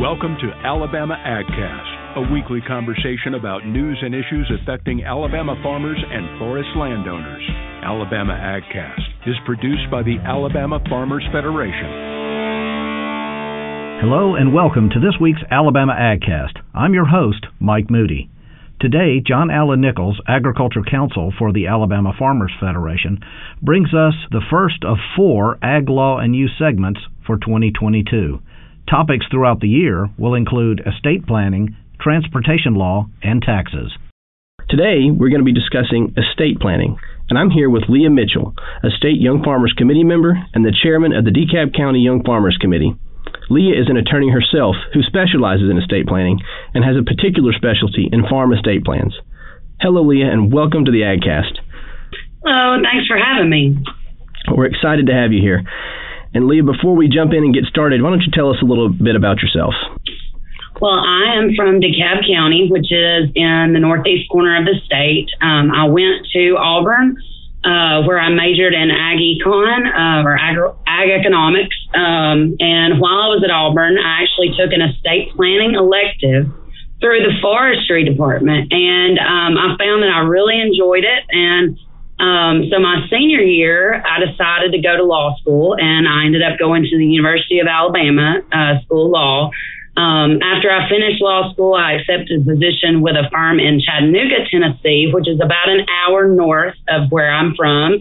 Welcome to Alabama AgCast, a weekly conversation about news and issues affecting Alabama farmers and forest landowners. Alabama AgCast is produced by the Alabama Farmers Federation. Hello and welcome to this week's Alabama AgCast. I'm your host, Mike Moody. Today, John Allen Nichols, Agriculture Counsel for the Alabama Farmers Federation, brings us the first of four Ag Law News segments for 2022. Topics throughout the year will include estate planning, transportation law, and taxes. Today, we're going to be discussing estate planning, and I'm here with Leah Mitchell, a state Young Farmers Committee member and the chairman of the DeKalb County Young Farmers Committee. Leah is an attorney herself who specializes in estate planning and has a particular specialty in farm estate plans. Hello, Leah, and welcome to the AgCast. Hello, oh, thanks for having me. We're excited to have you here. And Leah, before we jump in and get started, why don't you tell us a little bit about yourself? Well, I am from DeKalb County, which is in the northeast corner of the state. Um, I went to Auburn uh, where I majored in ag econ uh, or ag, ag economics. Um, and while I was at Auburn, I actually took an estate planning elective through the forestry department, and um, I found that I really enjoyed it. And um, so my senior year, I decided to go to law school, and I ended up going to the University of Alabama uh, School of Law. Um, after I finished law school, I accepted a position with a firm in Chattanooga, Tennessee, which is about an hour north of where I'm from.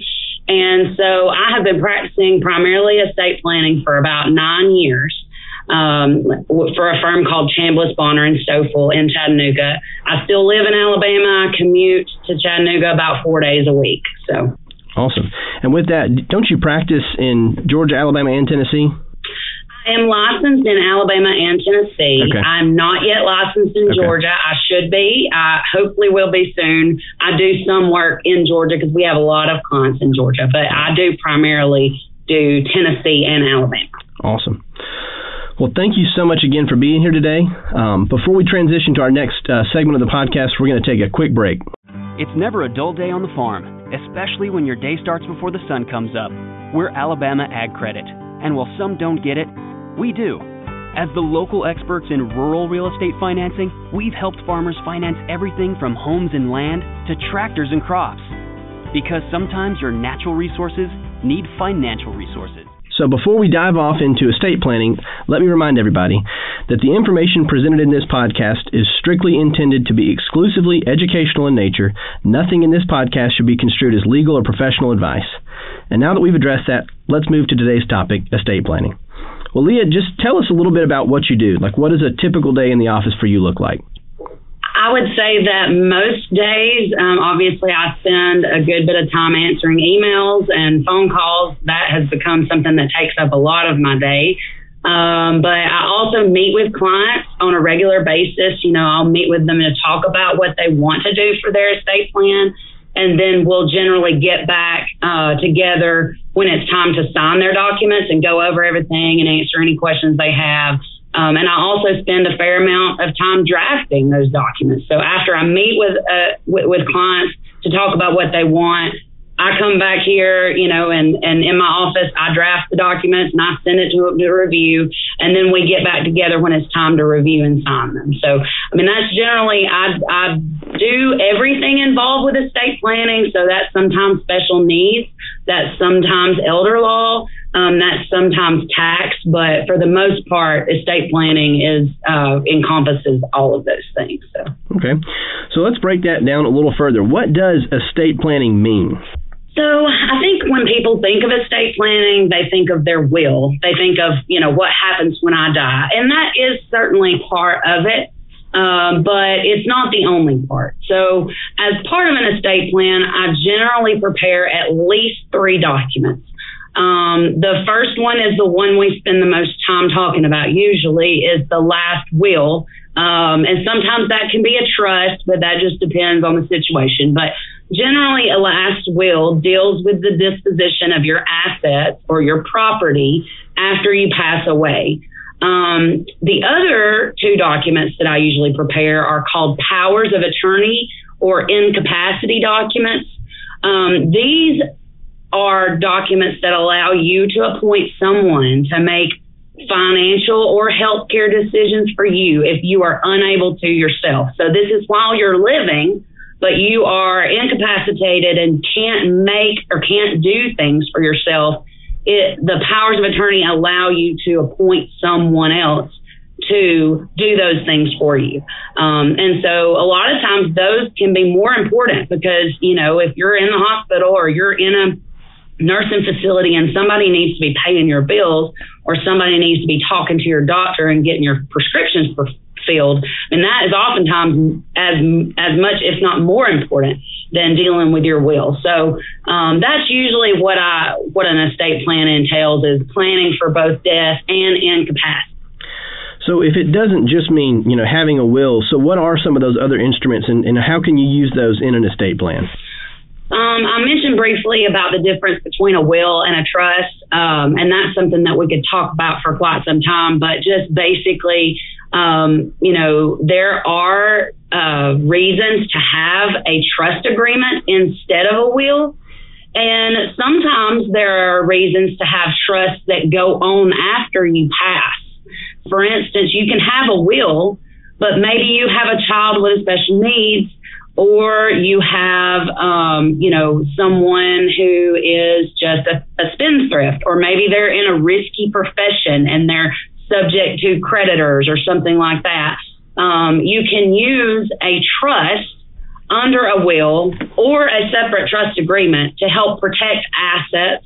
And so I have been practicing primarily estate planning for about nine years um, for a firm called Chambliss Bahner and Stophel in Chattanooga. I still live in Alabama. I commute to Chattanooga about four days a week. So awesome. And with that, don't you practice in Georgia, Alabama, and Tennessee? I am licensed in Alabama and Tennessee. Okay. I'm not yet licensed in Okay. Georgia. I should be. I hopefully will be soon. I do some work in Georgia because we have a lot of clients in Georgia, but I do primarily do Tennessee and Alabama. Awesome. Well, thank you so much again for being here today. Um, before we transition to our next uh, segment of the podcast, we're going to take a quick break. It's never a dull day on the farm, especially when your day starts before the sun comes up. We're Alabama Ag Credit, and while some don't get it, we do. As the local experts in rural real estate financing, we've helped farmers finance everything from homes and land to tractors and crops. Because sometimes your natural resources need financial resources. So, before we dive off into estate planning, let me remind everybody that the information presented in this podcast is strictly intended to be exclusively educational in nature. Nothing in this podcast should be construed as legal or professional advice. And now that we've addressed that, let's move to today's topic estate planning. Well, Leah, just tell us a little bit about what you do. Like, what does a typical day in the office for you look like? I would say that most days, um, obviously, I spend a good bit of time answering emails and phone calls. That has become something that takes up a lot of my day. Um, but I also meet with clients on a regular basis. You know, I'll meet with them to talk about what they want to do for their estate plan. And then we'll generally get back uh, together when it's time to sign their documents and go over everything and answer any questions they have. Um, and I also spend a fair amount of time drafting those documents. So after I meet with, uh, with with clients to talk about what they want, I come back here, you know, and and in my office I draft the documents and I send it to them to review, and then we get back together when it's time to review and sign them. So I mean that's generally I I do everything involved with estate planning. So that's sometimes special needs, that's sometimes elder law, um, that's sometimes tax, but for the most part, estate planning is uh, encompasses all of those things. So. Okay. So, let's break that down a little further. What does estate planning mean? So I think when people think of estate planning, they think of their will. They think of, you know, what happens when I die. And that is certainly part of it. Um, but it's not the only part. So, as part of an estate plan, I generally prepare at least three documents. Um, the first one is the one we spend the most time talking about, usually, is the last will. Um, and sometimes that can be a trust, but that just depends on the situation. But generally, a last will deals with the disposition of your assets or your property after you pass away. Um, the other two documents that I usually prepare are called powers of attorney or incapacity documents. Um, these are documents that allow you to appoint someone to make financial or healthcare decisions for you if you are unable to yourself. So this is while you're living, but you are incapacitated and can't make or can't do things for yourself. It, the powers of attorney allow you to appoint someone else to do those things for you. Um, and so a lot of times those can be more important because, you know, if you're in the hospital or you're in a nursing facility and somebody needs to be paying your bills or somebody needs to be talking to your doctor and getting your prescriptions fulfilled, and that is oftentimes as as much, if not more important than dealing with your will. So um, that's usually what I what an estate plan entails is planning for both death and incapacity. So if it doesn't just mean, you know, having a will, so what are some of those other instruments and, and how can you use those in an estate plan? Um, I mentioned briefly about the difference between a will and a trust, um, and that's something that we could talk about for quite some time. But just basically, um, you know, there are uh, reasons to have a trust agreement instead of a will. And sometimes there are reasons to have trusts that go on after you pass. For instance, you can have a will, but maybe you have a child with special needs, or you have, um, you know, someone who is just a, a spendthrift, or maybe they're in a risky profession and they're subject to creditors or something like that. Um, you can use a trust under a will or a separate trust agreement to help protect assets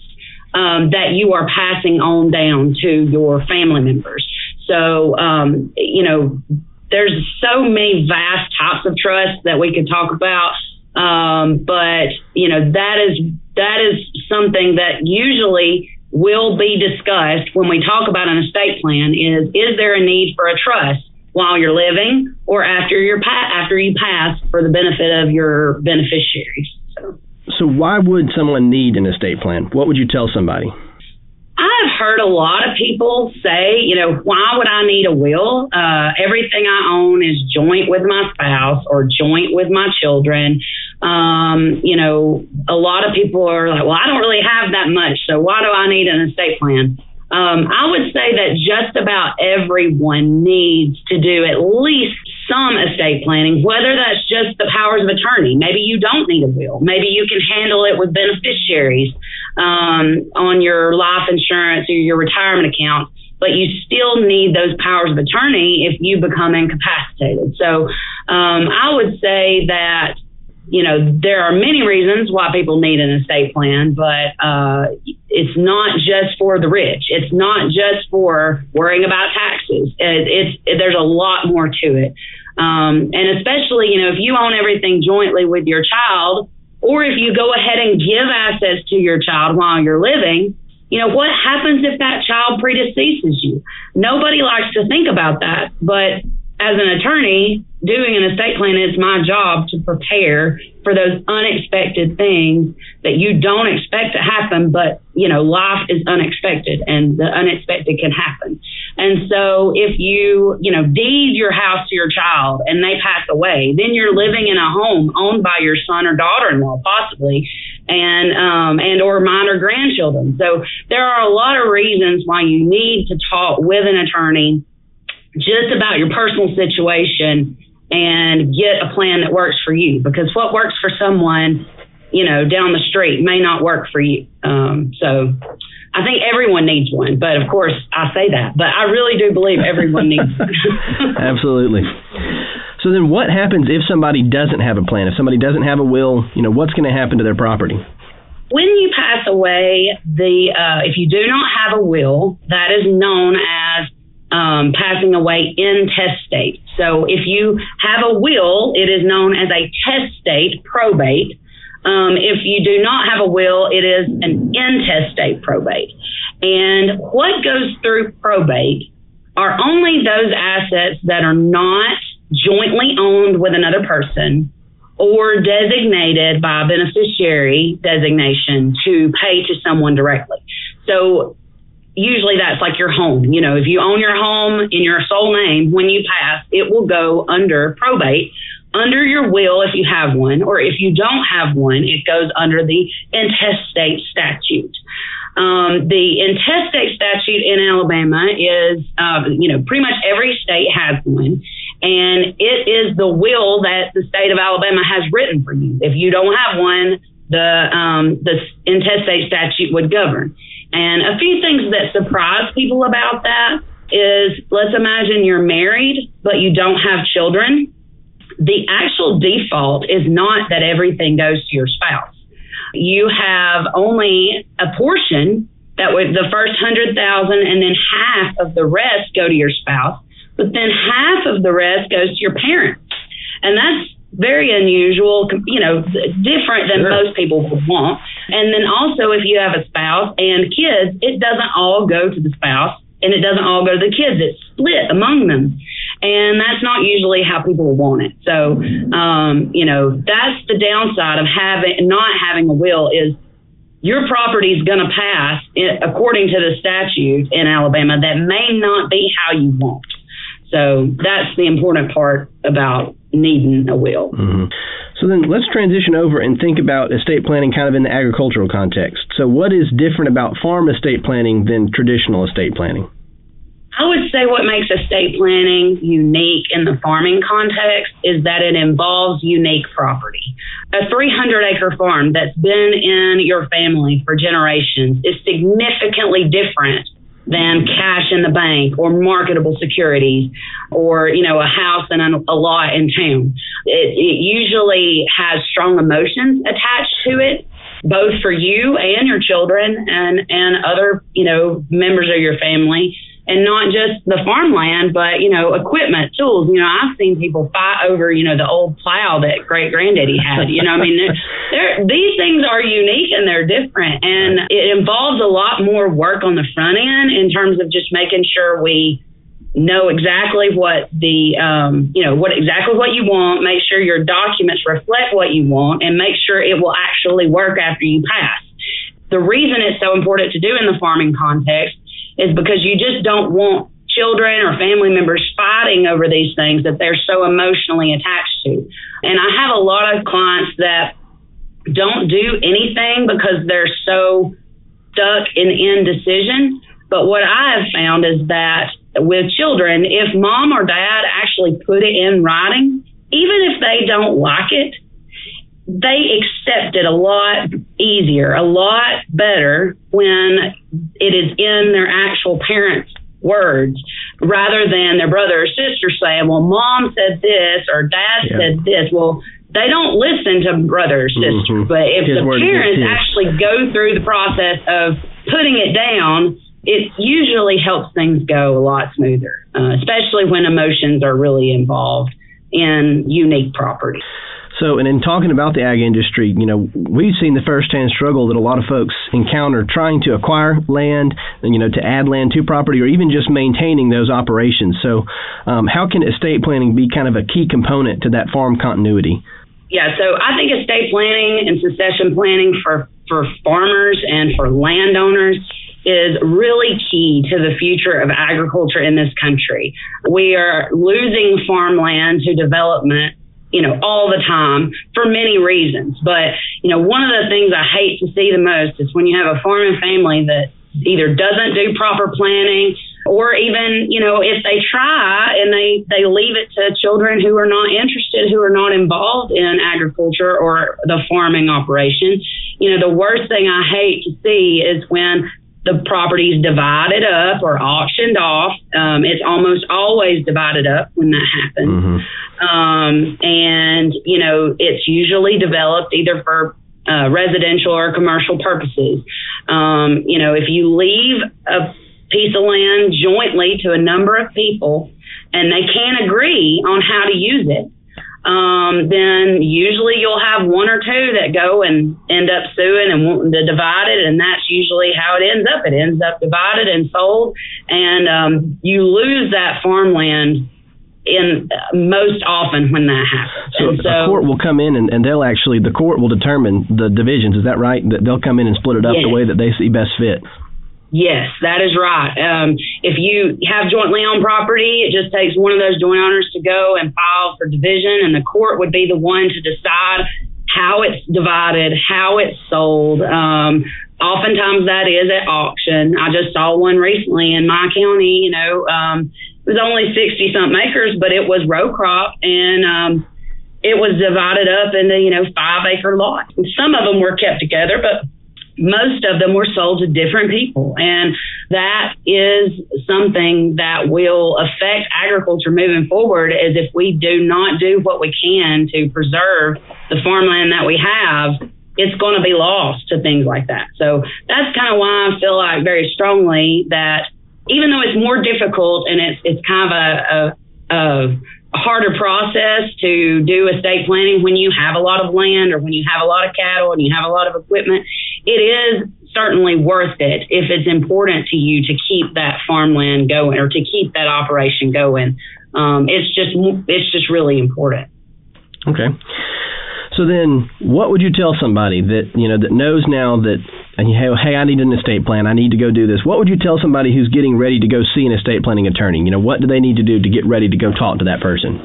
um, that you are passing on down to your family members. So, um, you know, there's so many vast types of trust that we could talk about. Um, but you know, that is, that is something that usually will be discussed when we talk about an estate plan is, is there a need for a trust while you're living or after your pa- after you pass for the benefit of your beneficiaries? So. so why would someone need an estate plan? What would you tell somebody? I've heard a lot of people say, you know, why would I need a will? Uh, everything I own is joint with my spouse or joint with my children. Um, you know, a lot of people are like, well, I don't really have that much, so why do I need an estate plan? Um, I would say that just about everyone needs to do at least some estate planning, whether that's just the powers of attorney. Maybe you don't need a will. Maybe you can handle it with beneficiaries um, on your life insurance or your retirement account, but you still need those powers of attorney if you become incapacitated. So um, I would say that you know, there are many reasons why people need an estate plan, but uh, it's not just for the rich. It's not just for worrying about taxes. It, it's it, there's a lot more to it, um, and especially you know if you own everything jointly with your child, or if you go ahead and give assets to your child while you're living. You know, what happens if that child predeceases you? Nobody likes to think about that, but as an attorney doing an estate plan, it's my job to prepare for those unexpected things that you don't expect to happen, but you know, life is unexpected and the unexpected can happen. And so if you, you know, deed your house to your child and they pass away, then you're living in a home owned by your son or daughter-in-law, possibly, and um, and or minor grandchildren. So there are a lot of reasons why you need to talk with an attorney just about your personal situation and get a plan that works for you. Because what works for someone you know down the street may not work for you. Um, so i think everyone needs one but of course i say that but i really do believe everyone needs one. Absolutely. So then what happens if somebody doesn't have a plan? If somebody doesn't have a will you know what's going to happen to their property? When you pass away the uh, if you do not have a will that is known as um, passing away intestate. So if you have a will, it is known as a testate probate. Um, if you do not have a will, it is an intestate probate. And what goes through probate are only those assets that are not jointly owned with another person or designated by a beneficiary designation to pay to someone directly. So usually that's like your home. You know, if you own your home in your sole name, when you pass, it will go under probate, under your will if you have one, or if you don't have one, it goes under the intestate statute. Um, the intestate statute in Alabama is, uh, you know, pretty much every state has one, and it is the will that the state of Alabama has written for you. If you don't have one, the um, the intestate statute would govern. And a few things that surprise people about that is, let's imagine you're married but you don't have children. The actual default is not that everything goes to your spouse you have only a portion that would the first hundred thousand and then half of the rest go to your spouse, but then half of the rest goes to your parents. And that's very unusual, you know, different than sure. most people would want. And then also, if you have a spouse and kids, it doesn't all go to the spouse and it doesn't all go to the kids. It's split among them. And that's not usually how people want it. So, um, you know, that's the downside of having, not having a will is your property is going to pass according to the statute in Alabama that may not be how you want. So that's the important part about needing a will. Mm-hmm. So then let's transition over and think about estate planning kind of in the agricultural context. So, what is different about farm estate planning than traditional estate planning? I would say what makes estate planning unique in the farming context is that it involves unique property. A 300 acre farm that's been in your family for generations is significantly different than cash in the bank or marketable securities or you know a house and a, lot in town. It, it usually has strong emotions attached to it both for you and your children and and other you know members of your family and not just the farmland, but you know, equipment, tools. You know, I've seen people fight over you know the old plow that great granddaddy had. You know, I mean, they're, they're, these things are unique and they're different, and it involves a lot more work on the front end in terms of just making sure we know exactly what the um, you know what exactly what you want make sure your documents reflect what you want and make sure it will actually work after you pass the reason it's so important to do in the farming context is because you just don't want children or family members fighting over these things that they're so emotionally attached to. And I have a lot of clients that don't do anything because they're so stuck in indecision. But what I have found is that with children, if mom or dad actually put it in writing, even if they don't like it, they accept it a lot easier, a lot better when it is in their actual parents' words rather than their brother or sister saying, well, mom said this or dad yeah. said this. Well, they don't listen to brother or sister. Mm-hmm. But if His the parents actually go through the process of putting it down, it usually helps things go a lot smoother, uh, especially when emotions are really involved in unique property. So, and in talking about the ag industry, you know, we've seen the firsthand struggle that a lot of folks encounter trying to acquire land, and, you know, to add land to property, or even just maintaining those operations. So, um, how can estate planning be kind of a key component to that farm continuity? Yeah, so I think estate planning and succession planning for for farmers and for landowners is really key to the future of agriculture in this country. We are losing farmland to development you know, all the time for many reasons. But, you know, one of the things I hate to see the most is when you have a farming family that either doesn't do proper planning or even, you know, if they try and they, they leave it to children who are not interested, who are not involved in agriculture or the farming operation. You know, the worst thing I hate to see is when the property's divided up or auctioned off. Um, it's almost always divided up when that happens. Mm-hmm. Um, and, you know, it's usually developed either for uh, residential or commercial purposes. Um, you know, if you leave a piece of land jointly to a number of people and they can't agree on how to use it, um, then usually you'll have one or two that go and end up suing and wanting to divide it, and that's usually how it ends up. It ends up divided and sold, and um, you lose that farmland in uh, most often when that happens. So, so a court will come in and, and they'll actually the court will determine the divisions. Is that right? That they'll come in and split it up yes. the way that they see best fit. Yes, that is right. Um, if you have jointly owned property, it just takes one of those joint owners to go and file for division, and the court would be the one to decide how it's divided, how it's sold, um, oftentimes that is at auction. I just saw one recently in my county. You know, um, it was only sixty something acres, but it was row crop and. Um, it was divided up into, you know, five acre lots. And some of them were kept together, but most of them were sold to different people. And that is something that will affect agriculture moving forward is if we do not do what we can to preserve the farmland that we have, it's going to be lost to things like that. So that's kind of why I feel like very strongly that even though it's more difficult and it's it's kind of a, a, a harder process to do estate planning when you have a lot of land or when you have a lot of cattle and you have a lot of equipment. It is certainly worth it if it's important to you to keep that farmland going or to keep that operation going. Um, it's just it's just really important. Okay. So then, what would you tell somebody that you know that knows now that hey, I need an estate plan. I need to go do this. What would you tell somebody who's getting ready to go see an estate planning attorney? You know, what do they need to do to get ready to go talk to that person?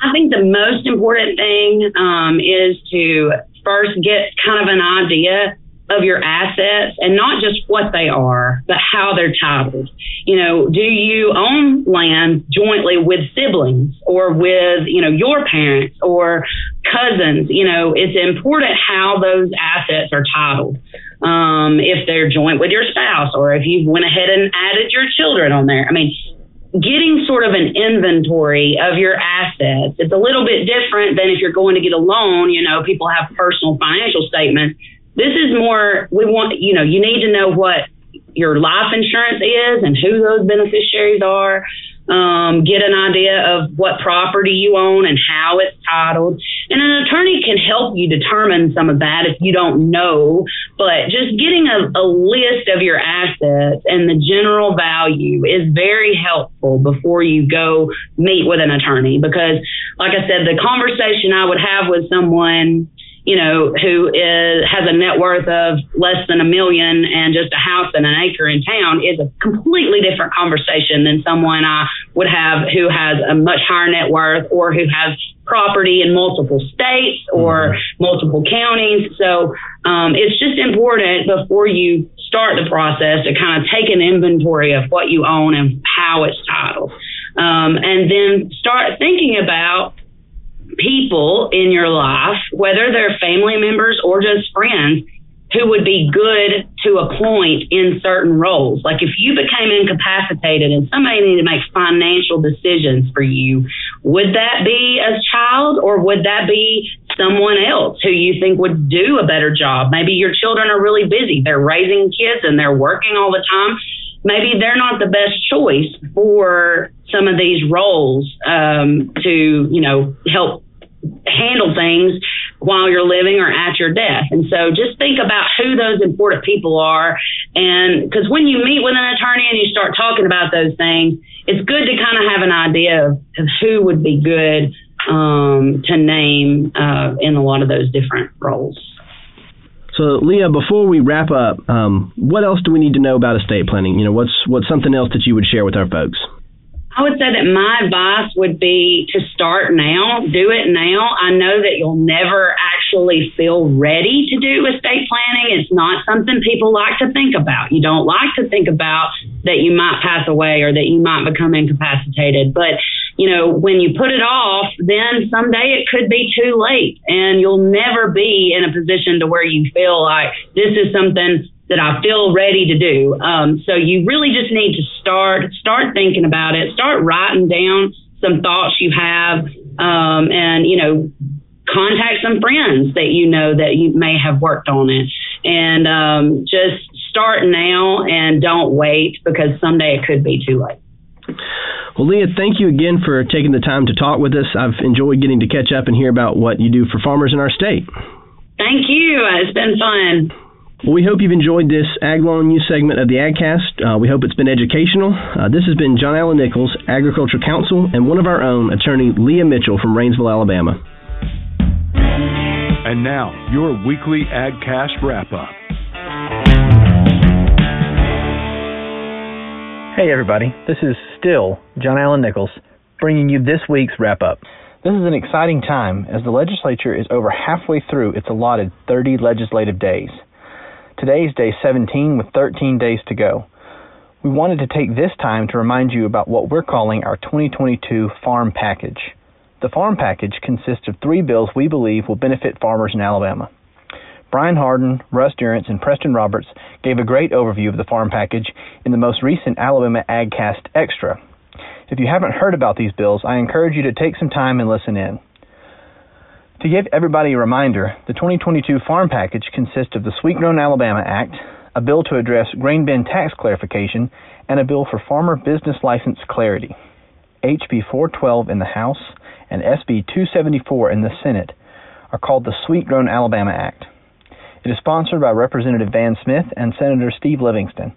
I think the most important thing um, is to first get kind of an idea of your assets and not just what they are, but how they're titled. You know, do you own land jointly with siblings or with, you know, your parents or cousins? You know, it's important how those assets are titled. Um, if they're joint with your spouse or if you went ahead and added your children on there. I mean, getting sort of an inventory of your assets. It's a little bit different than if you're going to get a loan. You know, people have personal financial statements this is more, we want, you know, you need to know what your life insurance is and who those beneficiaries are. Um, get an idea of what property you own and how it's titled. And an attorney can help you determine some of that if you don't know. But just getting a, a list of your assets and the general value is very helpful before you go meet with an attorney. Because, like I said, the conversation I would have with someone you know, who is has a net worth of less than a million and just a house and an acre in town is a completely different conversation than someone I would have who has a much higher net worth or who has property in multiple states or mm-hmm. multiple counties. So um, it's just important before you start the process to kind of take an inventory of what you own and how it's titled. Um, and then start thinking about people in your life, whether they're family members or just friends, who would be good to appoint in certain roles. Like if you became incapacitated and somebody needed to make financial decisions for you, would that be a child or would that be someone else who you think would do a better job? Maybe your children are really busy. They're raising kids and they're working all the time. Maybe they're not the best choice for some of these roles um, to, you know, help handle things while you're living or at your death. And so just think about who those important people are. And because when you meet with an attorney and you start talking about those things, it's good to kind of have an idea of, of who would be good um, to name uh, in a lot of those different roles. So, Leah, before we wrap up, um, what else do we need to know about estate planning? You know, what's what's something else that you would share with our folks? I would say that my advice would be to start now, do it now. I know that you'll never actually feel ready to do estate planning. It's not something people like to think about. You don't like to think about that you might pass away or that you might become incapacitated. But, you know, when you put it off, then someday it could be too late and you'll never be in a position to where you feel like this is something that I feel ready to do. Um, so you really just need to start start thinking about it. Start writing down some thoughts you have, um, and you know, contact some friends that you know that you may have worked on it, and um, just start now and don't wait because someday it could be too late. Well, Leah, thank you again for taking the time to talk with us. I've enjoyed getting to catch up and hear about what you do for farmers in our state. Thank you. It's been fun. Well, we hope you've enjoyed this Ag Law News segment of the AgCast. Uh, we hope it's been educational. Uh, this has been John Allen Nichols, Agriculture Counsel, and one of our own, attorney Leah Mitchell from Rainsville, Alabama. And now, your weekly AgCast wrap up. Hey, everybody. This is still John Allen Nichols bringing you this week's wrap up. This is an exciting time as the legislature is over halfway through its allotted 30 legislative days. Today is day 17 with 13 days to go. We wanted to take this time to remind you about what we're calling our 2022 Farm Package. The Farm Package consists of three bills we believe will benefit farmers in Alabama. Brian Hardin, Russ Durance, and Preston Roberts gave a great overview of the Farm Package in the most recent Alabama AgCast Extra. If you haven't heard about these bills, I encourage you to take some time and listen in. To give everybody a reminder, the 2022 Farm Package consists of the Sweet Grown Alabama Act, a bill to address grain bin tax clarification, and a bill for farmer business license clarity. HB 412 in the House and SB 274 in the Senate are called the Sweet Grown Alabama Act. It is sponsored by Representative Van Smith and Senator Steve Livingston.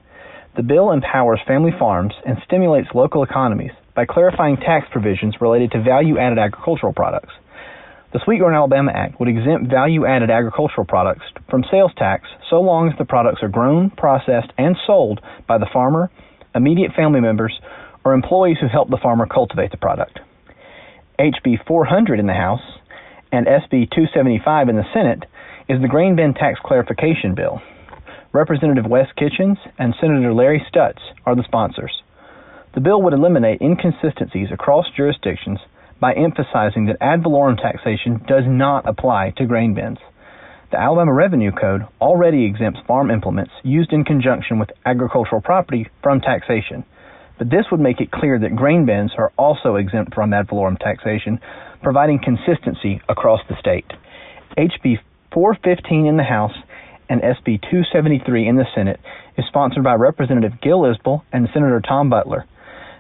The bill empowers family farms and stimulates local economies by clarifying tax provisions related to value added agricultural products. The Sweet Grown Alabama Act would exempt value added agricultural products from sales tax so long as the products are grown, processed, and sold by the farmer, immediate family members, or employees who help the farmer cultivate the product. HB 400 in the House and SB 275 in the Senate is the Grain Bin Tax Clarification Bill. Representative Wes Kitchens and Senator Larry Stutts are the sponsors. The bill would eliminate inconsistencies across jurisdictions by emphasizing that ad valorem taxation does not apply to grain bins. The Alabama Revenue Code already exempts farm implements used in conjunction with agricultural property from taxation, but this would make it clear that grain bins are also exempt from ad valorem taxation, providing consistency across the state. HB 415 in the House and SB 273 in the Senate is sponsored by Representative Gil Isbell and Senator Tom Butler.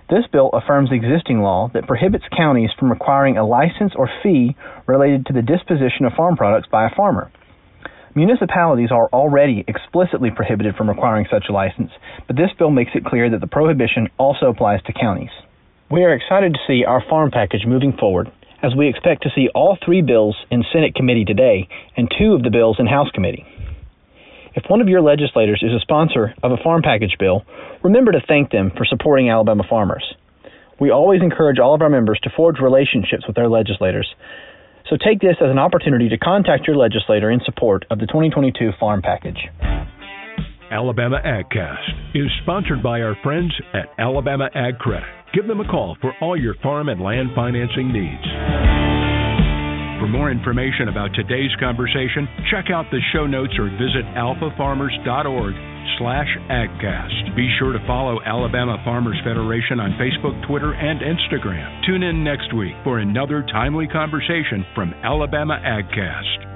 This bill affirms existing law that prohibits counties from requiring a license or fee related to the disposition of farm products by a farmer. Municipalities are already explicitly prohibited from requiring such a license, but this bill makes it clear that the prohibition also applies to counties. We are excited to see our farm package moving forward, as we expect to see all three bills in Senate committee today and two of the bills in House committee. If one of your legislators is a sponsor of a farm package bill, remember to thank them for supporting Alabama farmers. We always encourage all of our members to forge relationships with their legislators. So take this as an opportunity to contact your legislator in support of the 2022 farm package. Alabama AgCast is sponsored by our friends at Alabama Ag Credit. Give them a call for all your farm and land financing needs. For more information about today's conversation, check out the show notes or visit alfafarmers.org slash agcast. Be sure to follow Alabama Farmers Federation on Facebook, Twitter, and Instagram. Tune in next week for another timely conversation from Alabama AgCast.